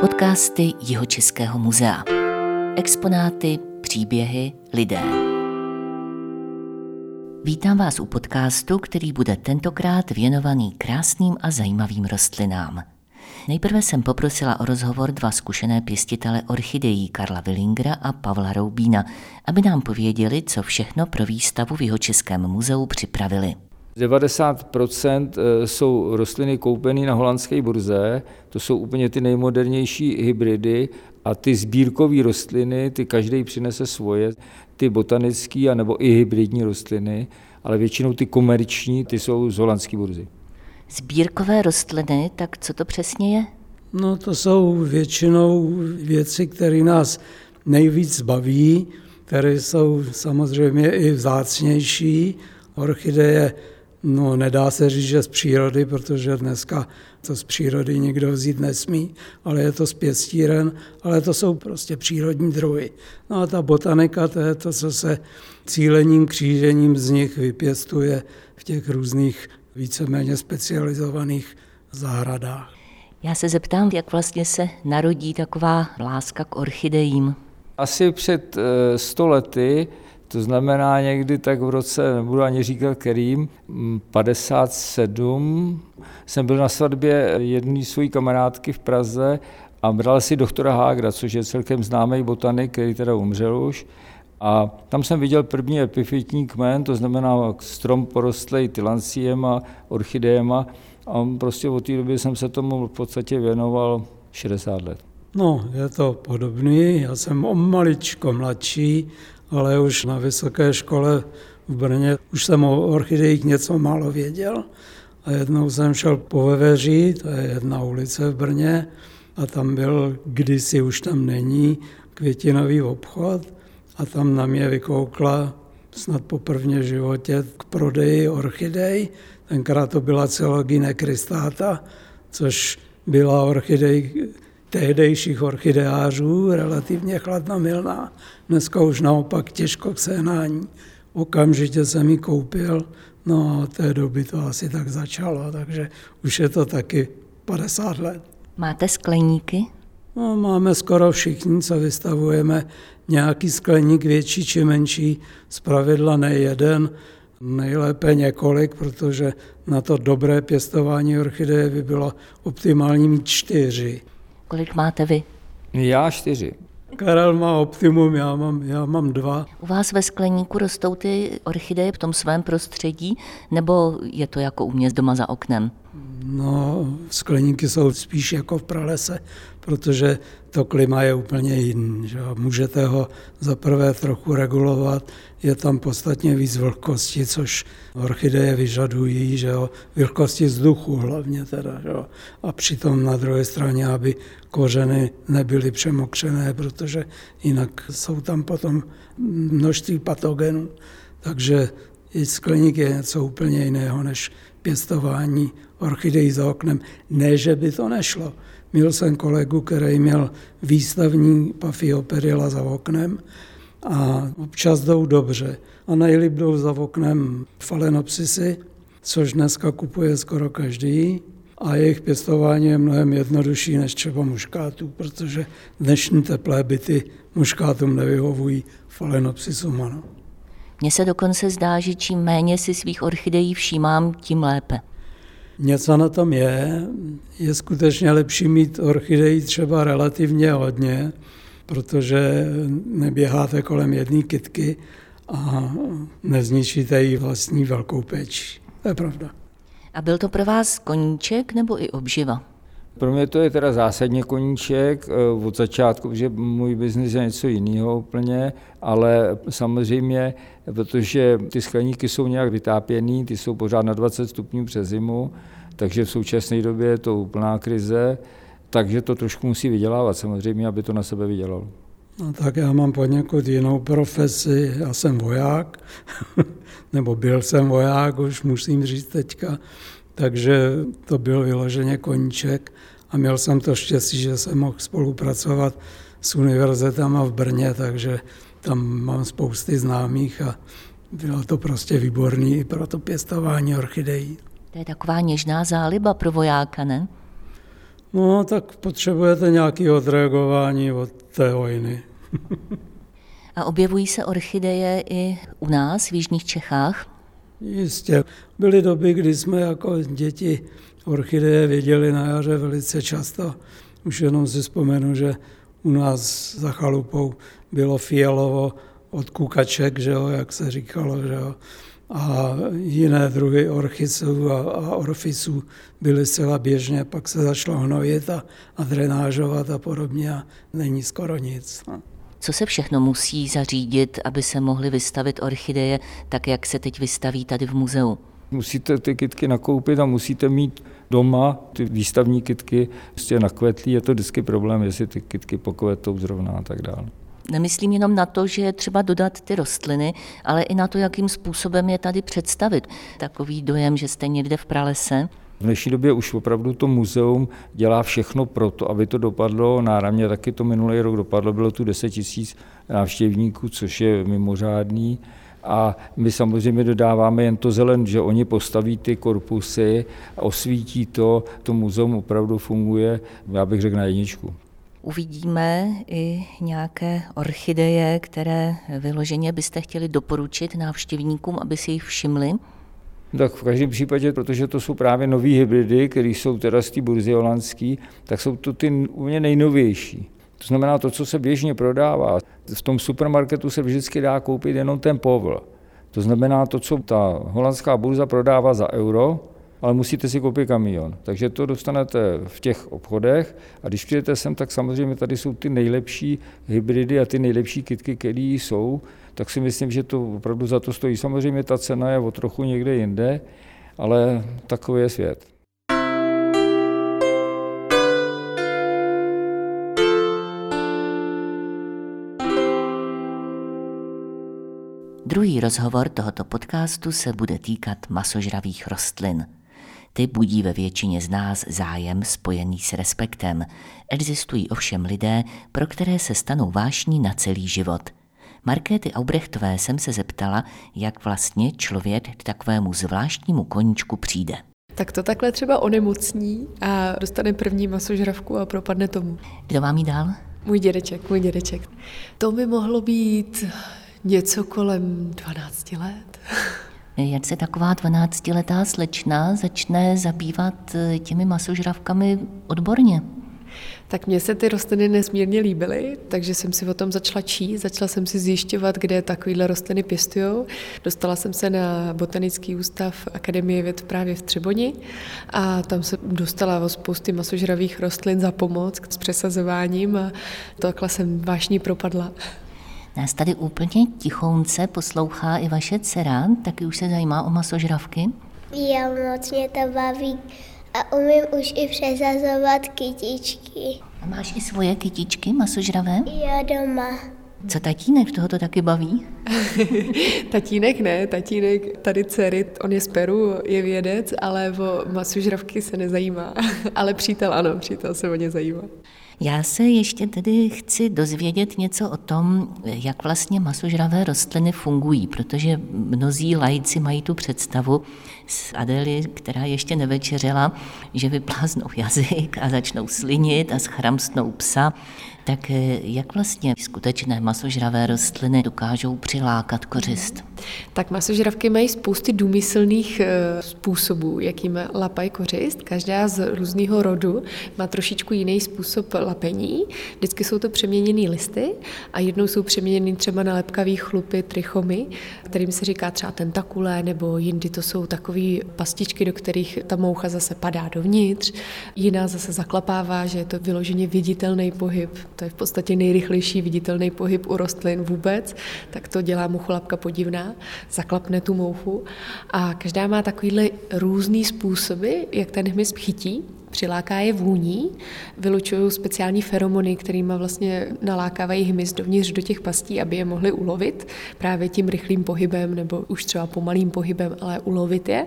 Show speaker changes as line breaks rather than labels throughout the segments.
Podcasty Jihočeského muzea. Exponáty, příběhy, lidé. Vítám vás u podcastu, který bude tentokrát věnovaný krásným a zajímavým rostlinám. Nejprve jsem poprosila o rozhovor dva zkušené pěstitele orchidejí Karla Willingra a Pavla Roubína, aby nám pověděli, co všechno pro výstavu v Jihočeském muzeu připravili.
90% eh, jsou rostliny koupené na holandské burze, to jsou úplně ty nejmodernější hybridy a ty sbírkové rostliny, ty každý přinese svoje, ty botanické nebo i hybridní rostliny, ale většinou ty komerční, ty jsou z holandské burzy.
Sbírkové rostliny, tak co to přesně je?
No to jsou většinou věci, které nás nejvíc baví, které jsou samozřejmě i vzácnější. Orchideje No, nedá se říct, že z přírody, protože dneska to z přírody nikdo vzít nesmí, ale je to z pěstíren, ale to jsou prostě přírodní druhy. No a ta botanika, to je to, co se cílením, křížením z nich vypěstuje v těch různých víceméně specializovaných zahradách.
Já se zeptám, jak vlastně se narodí taková láska k orchidejím.
Asi před eh, sto lety to znamená někdy tak v roce, nebudu ani říkat kterým, 57, jsem byl na svatbě jedné své kamarádky v Praze a bral si doktora Hágra, což je celkem známý botanik, který teda umřel už. A tam jsem viděl první epifitní kmen, to znamená strom porostlej tylanciem a orchideema. A prostě od té doby jsem se tomu v podstatě věnoval 60 let.
No, je to podobný. Já jsem o maličko mladší, ale už na vysoké škole v Brně už jsem o orchidejích něco málo věděl. A jednou jsem šel po Veveří, to je jedna ulice v Brně, a tam byl, kdysi už tam není, květinový obchod a tam na mě vykoukla snad poprvně v životě k prodeji orchidej. Tenkrát to byla celogine krystáta, což byla orchidej tehdejších orchideářů, relativně chladnomilná. Dneska už naopak těžko k sehnání. Okamžitě jsem ji koupil, no a od té doby to asi tak začalo, takže už je to taky 50 let.
Máte skleníky?
No, máme skoro všichni, co vystavujeme nějaký skleník větší či menší, zpravidla ne jeden, nejlépe několik, protože na to dobré pěstování orchideje by bylo optimální mít čtyři.
Kolik máte vy?
Já čtyři.
Karel má optimum, já mám, já mám dva.
U vás ve skleníku rostou ty orchideje v tom svém prostředí, nebo je to jako u mě doma za oknem?
No, skleníky jsou spíš jako v pralese, protože to klima je úplně jiný. Že? Můžete ho zaprvé trochu regulovat, je tam podstatně víc vlhkosti, což orchideje vyžadují, že jo? vlhkosti vzduchu hlavně teda. Že? A přitom na druhé straně, aby kořeny nebyly přemokřené, protože jinak jsou tam potom množství patogenů. Takže i skleník je něco úplně jiného než pěstování orchidejí za oknem. Ne, že by to nešlo. Měl jsem kolegu, který měl výstavní pafioperila za oknem a občas jdou dobře. A nejlíp jdou za oknem falenopsisy, což dneska kupuje skoro každý. A jejich pěstování je mnohem jednodušší než třeba muškátů, protože dnešní teplé byty muškátům nevyhovují, falenopsisům ano.
Mně se dokonce zdá, že čím méně si svých orchidejí všímám, tím lépe.
Něco na tom je. Je skutečně lepší mít orchidejí třeba relativně hodně, protože neběháte kolem jedné kytky a nezničíte jí vlastní velkou péči. To je pravda.
A byl to pro vás koníček nebo i obživa?
Pro mě to je teda zásadně koníček eh, od začátku, že můj biznis je něco jiného úplně, ale samozřejmě, protože ty skleníky jsou nějak vytápěný, ty jsou pořád na 20 stupňů přes zimu, takže v současné době je to úplná krize, takže to trošku musí vydělávat samozřejmě, aby to na sebe vydělalo.
No tak já mám poněkud jinou profesi, já jsem voják, nebo byl jsem voják, už musím říct teďka, takže to byl vyloženě koníček a měl jsem to štěstí, že jsem mohl spolupracovat s univerzitama v Brně, takže tam mám spousty známých a bylo to prostě výborný i pro to pěstování orchidejí.
To je taková něžná záliba pro vojáka, ne?
No, tak potřebujete nějaké odreagování od té vojny.
A objevují se orchideje i u nás v Jižních Čechách?
Jistě. Byly doby, kdy jsme jako děti orchideje viděli na jaře velice často. Už jenom si vzpomenu, že u nás za chalupou bylo fialovo od kukaček, že jo, jak se říkalo, že jo. A jiné druhy orchiců a, a orfisů byly zcela běžně, pak se začalo hnojit a, a drenážovat a podobně a není skoro nic. No.
Co se všechno musí zařídit, aby se mohly vystavit orchideje tak, jak se teď vystaví tady v muzeu?
Musíte ty kytky nakoupit a musíte mít doma ty výstavní kytky prostě nakvetlí. Je to vždycky problém, jestli ty kytky pokvetou zrovna a tak dále.
Nemyslím jenom na to, že je třeba dodat ty rostliny, ale i na to, jakým způsobem je tady představit. Takový dojem, že jste někde v pralese.
V dnešní době už opravdu to muzeum dělá všechno pro to, aby to dopadlo náramně. Taky to minulý rok dopadlo, bylo tu 10 tisíc návštěvníků, což je mimořádný. A my samozřejmě dodáváme jen to zelen, že oni postaví ty korpusy, osvítí to, to muzeum opravdu funguje, já bych řekl na jedničku.
Uvidíme i nějaké orchideje, které vyloženě byste chtěli doporučit návštěvníkům, aby si jich všimli?
Tak v každém případě, protože to jsou právě nové hybridy, které jsou teda z té burzy holandský, tak jsou to ty úplně nejnovější. To znamená to, co se běžně prodává. V tom supermarketu se vždycky dá koupit jenom ten povl. To znamená to, co ta holandská burza prodává za euro, ale musíte si koupit kamion. Takže to dostanete v těch obchodech a když přijdete sem, tak samozřejmě tady jsou ty nejlepší hybridy a ty nejlepší kitky, které jsou, tak si myslím, že to opravdu za to stojí. Samozřejmě ta cena je o trochu někde jinde, ale takový je svět.
Druhý rozhovor tohoto podcastu se bude týkat masožravých rostlin. Ty budí ve většině z nás zájem spojený s respektem. Existují ovšem lidé, pro které se stanou vášní na celý život. Markéty Aubrechtové jsem se zeptala, jak vlastně člověk k takovému zvláštnímu koníčku přijde.
Tak to takhle třeba onemocní a dostane první masožravku a propadne tomu.
Kdo vám jí dal?
Můj dědeček, můj dědeček. To by mohlo být něco kolem 12 let.
Jak se taková 12-letá slečna začne zabývat eh, těmi masožravkami odborně?
Tak mně se ty rostliny nesmírně líbily, takže jsem si o tom začala číst, začala jsem si zjišťovat, kde takovéhle rostliny pěstují. Dostala jsem se na Botanický ústav Akademie věd právě v Třeboni a tam se dostala o spousty masožravých rostlin za pomoc s přesazováním a takhle jsem vášní propadla.
Nás tady úplně tichounce poslouchá i vaše dcera, taky už se zajímá o masožravky.
Já moc mě to baví a umím už i přezazovat kytičky.
A máš i svoje kytičky masožravé?
Jo, doma.
Co tatínek, toho to taky baví?
tatínek ne, tatínek tady dcery, on je z Peru, je vědec, ale o masožravky se nezajímá. ale přítel ano, přítel se o ně zajímá.
Já se ještě tedy chci dozvědět něco o tom, jak vlastně masožravé rostliny fungují, protože mnozí lajci mají tu představu z Adely, která ještě nevečeřela, že vypláznou jazyk a začnou slinit a schramstnou psa. Tak eh, jak vlastně skutečné masožravé rostliny dokážou přilákat kořist?
Tak masožravky mají spousty důmyslných eh, způsobů, jakým lapají kořist. Každá z různého rodu má trošičku jiný způsob lapení. Vždycky jsou to přeměněné listy a jednou jsou přeměněny třeba na lepkavý chlupy, trichomy, kterým se říká třeba tentakule, nebo jindy to jsou takové pastičky, do kterých ta moucha zase padá dovnitř. Jiná zase zaklapává, že je to vyloženě viditelný pohyb to je v podstatě nejrychlejší viditelný pohyb u rostlin vůbec, tak to dělá mucholapka podivná, zaklapne tu mouchu a každá má takovýhle různý způsoby, jak ten hmyz chytí, přiláká je vůní, vylučují speciální feromony, kterými vlastně nalákávají hmyz dovnitř do těch pastí, aby je mohli ulovit právě tím rychlým pohybem nebo už třeba pomalým pohybem, ale ulovit je.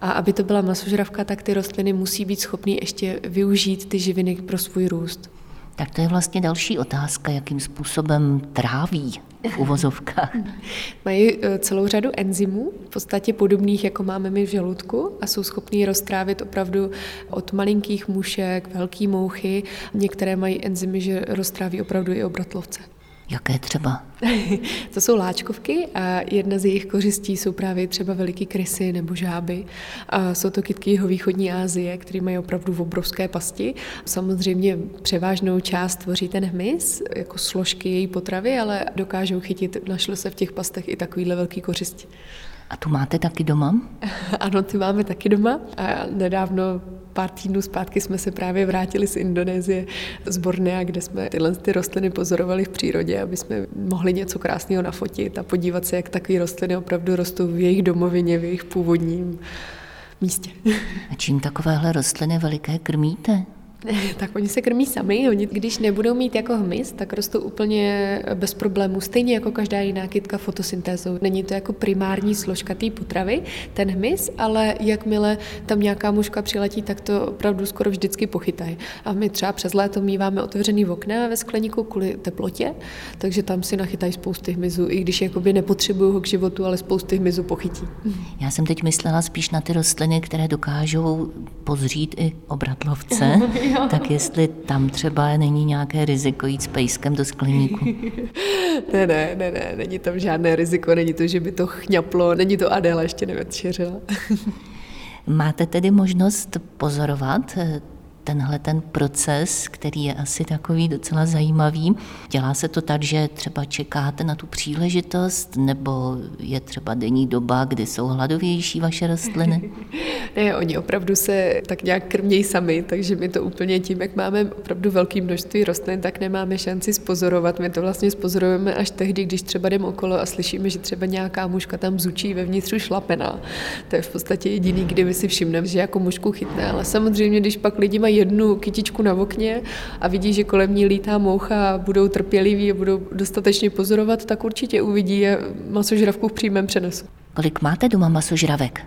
A aby to byla masožravka, tak ty rostliny musí být schopné ještě využít ty živiny pro svůj růst.
Tak to je vlastně další otázka, jakým způsobem tráví v uvozovkách.
Mají e, celou řadu enzymů, v podstatě podobných, jako máme my v žaludku a jsou schopní roztrávit opravdu od malinkých mušek, velký mouchy. Některé mají enzymy, že roztráví opravdu i obratlovce.
Jaké třeba?
to jsou láčkovky a jedna z jejich kořistí jsou právě třeba veliký krysy nebo žáby. A jsou to kytky jeho východní Asie, které mají opravdu v obrovské pasti. Samozřejmě převážnou část tvoří ten hmyz, jako složky její potravy, ale dokážou chytit, našlo se v těch pastech i takovýhle velký kořisti.
A tu máte taky doma?
ano, ty máme taky doma. A nedávno pár týdnů zpátky jsme se právě vrátili z Indonésie, z Bornea, kde jsme tyhle ty rostliny pozorovali v přírodě, aby jsme mohli něco krásného nafotit a podívat se, jak takové rostliny opravdu rostou v jejich domovině, v jejich původním místě.
A čím takovéhle rostliny veliké krmíte?
tak oni se krmí sami. Oni, když nebudou mít jako hmyz, tak rostou úplně bez problémů. Stejně jako každá jiná kytka fotosyntézou. Není to jako primární složka té potravy, ten hmyz, ale jakmile tam nějaká muška přiletí, tak to opravdu skoro vždycky pochytají. A my třeba přes léto míváme otevřený okna ve skleníku kvůli teplotě, takže tam si nachytají spousty hmyzu, i když jakoby nepotřebují ho k životu, ale spousty hmyzu pochytí.
Já jsem teď myslela spíš na ty rostliny, které dokážou pozřít i obratlovce. tak jestli tam třeba není nějaké riziko jít s pejskem do skleníku.
ne, ne, ne, ne, není tam žádné riziko, není to, že by to chňaplo, není to Adela ještě nevetšeřila.
Máte tedy možnost pozorovat eh, tenhle ten proces, který je asi takový docela zajímavý. Dělá se to tak, že třeba čekáte na tu příležitost, nebo je třeba denní doba, kdy jsou hladovější vaše rostliny?
ne, oni opravdu se tak nějak krmějí sami, takže my to úplně tím, jak máme opravdu velké množství rostlin, tak nemáme šanci spozorovat. My to vlastně spozorujeme až tehdy, když třeba jdeme okolo a slyšíme, že třeba nějaká muška tam zučí vevnitř šlapená. To je v podstatě jediný, kdy my si všimneme, že jako mušku chytne. Ale samozřejmě, když pak lidi mají jednu kytičku na okně a vidí, že kolem ní lítá moucha a budou trpěliví a budou dostatečně pozorovat, tak určitě uvidí masožravku v přímém přenosu.
Kolik máte doma masožravek?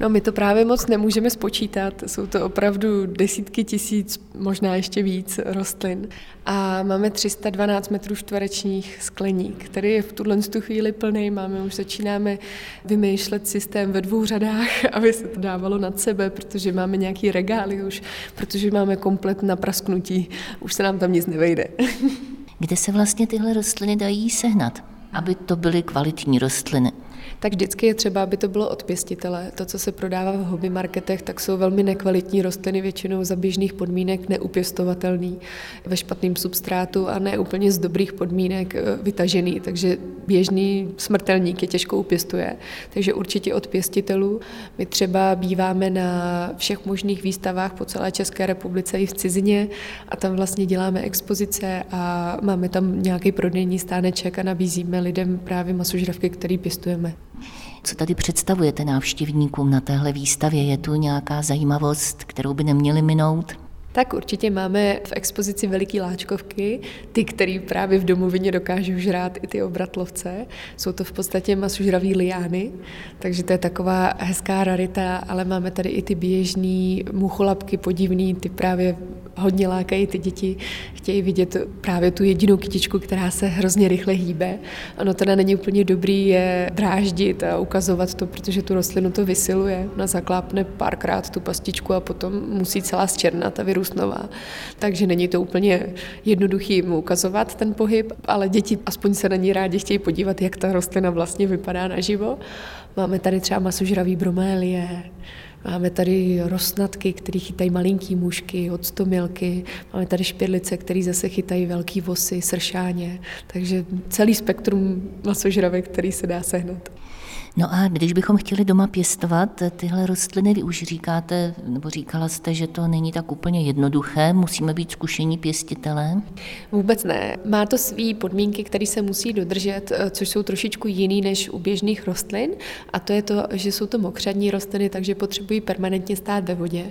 No my to právě moc nemůžeme spočítat. Jsou to opravdu desítky tisíc, možná ještě víc rostlin. A máme 312 metrů čtverečních skleník, který je v tuhle chvíli plný. Máme už začínáme vymýšlet systém ve dvou řadách, aby se to dávalo nad sebe, protože máme nějaký regály už, protože máme komplet na prasknutí. Už se nám tam nic nevejde.
Kde se vlastně tyhle rostliny dají sehnat, aby to byly kvalitní rostliny?
Tak vždycky je třeba, aby to bylo od pěstitele. To, co se prodává v hobby marketech, tak jsou velmi nekvalitní rostliny, většinou za běžných podmínek neupěstovatelný, ve špatném substrátu a ne úplně z dobrých podmínek eh, vytažený, takže běžný smrtelník je těžko upěstuje. Takže určitě od pěstitelů. My třeba býváme na všech možných výstavách po celé České republice i v cizině a tam vlastně děláme expozice a máme tam nějaký prodejní stáneček a nabízíme lidem právě masožravky, který pěstujeme.
Co tady představujete návštěvníkům na téhle výstavě? Je tu nějaká zajímavost, kterou by neměli minout?
Tak určitě máme v expozici veliký láčkovky, ty, které právě v domovině dokážou žrát i ty obratlovce. Jsou to v podstatě masožraví liány, takže to je taková hezká rarita, ale máme tady i ty běžný mucholapky podivný, ty právě hodně lákají ty děti, chtějí vidět právě tu jedinou kytičku, která se hrozně rychle hýbe. Ano, teda není úplně dobrý je dráždit a ukazovat to, protože tu rostlinu to vysiluje. Ona zaklápne párkrát tu pastičku a potom musí celá zčernat a vyrůst nová. Takže není to úplně jednoduchý mu ukazovat ten pohyb, ale děti aspoň se na ní rádi chtějí podívat, jak ta rostlina vlastně vypadá naživo. Máme tady třeba masožravý bromélie, Máme tady rosnatky, které chytají malinký mušky, octomilky. Máme tady špědlice, které zase chytají velký vosy, sršáně. Takže celý spektrum masožravek, který se dá sehnat.
No a když bychom chtěli doma pěstovat tyhle rostliny, vy už říkáte, nebo říkala jste, že to není tak úplně jednoduché, musíme být zkušení pěstitelé?
Vůbec ne. Má to své podmínky, které se musí dodržet, eh, což jsou trošičku jiný než u běžných rostlin. A to je to, že jsou to mokřadní rostliny, takže potřebují permanentně stát ve vodě.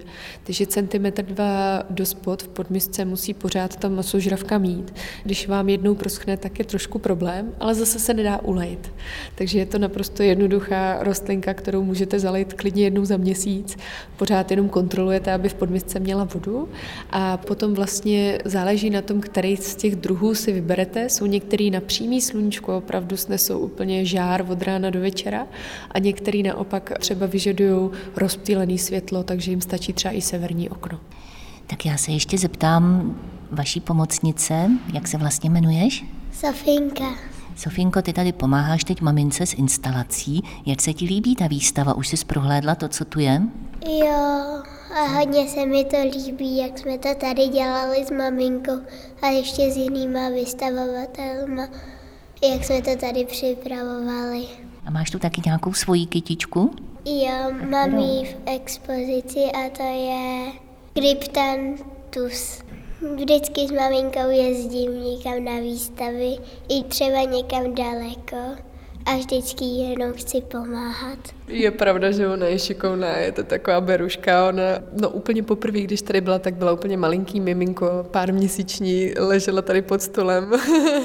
Takže centimetr dva do spod v podmisce musí pořád ta masožravka mít. Když vám jednou proschne, tak je trošku problém, ale zase se nedá ulejt. Takže je to naprosto jednoduché jednoduchá rostlinka, kterou můžete zalit klidně jednou za měsíc. Pořád jenom kontrolujete, aby v podmisce měla vodu. A potom vlastně záleží na tom, který z těch druhů si vyberete. Jsou některý na přímý sluníčko, opravdu snesou úplně žár od rána do večera a některý naopak třeba vyžadují rozptýlený světlo, takže jim stačí třeba i severní okno.
Tak já se ještě zeptám vaší pomocnice, jak se vlastně jmenuješ?
Sofinka.
Sofinko, ty tady pomáháš teď mamince s instalací. Jak se ti líbí ta výstava? Už jsi prohlédla to, co tu je?
Jo, a hodně se mi to líbí, jak jsme to tady dělali s maminkou a ještě s jinýma vystavovatelma, jak jsme to tady připravovali.
A máš tu taky nějakou svoji kytičku?
Jo, mám ji v expozici a to je Kryptantus. Vždycky s maminkou jezdím někam na výstavy, i třeba někam daleko a vždycky jenom chci pomáhat.
Je pravda, že ona je šikovná, je to taková beruška. Ona, no úplně poprvé, když tady byla, tak byla úplně malinký miminko, pár měsíční, ležela tady pod stolem,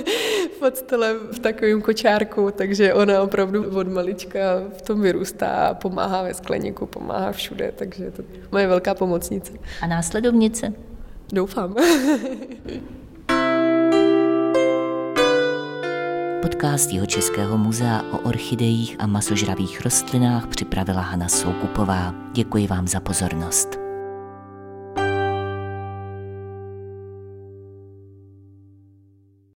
pod stolem v takovém kočárku, takže ona opravdu od malička v tom vyrůstá, pomáhá ve skleníku, pomáhá všude, takže je to moje velká pomocnice.
A následovnice?
Doufám.
Podcast jeho Českého muzea o orchidejích a masožravých rostlinách připravila Hana Soukupová. Děkuji vám za pozornost.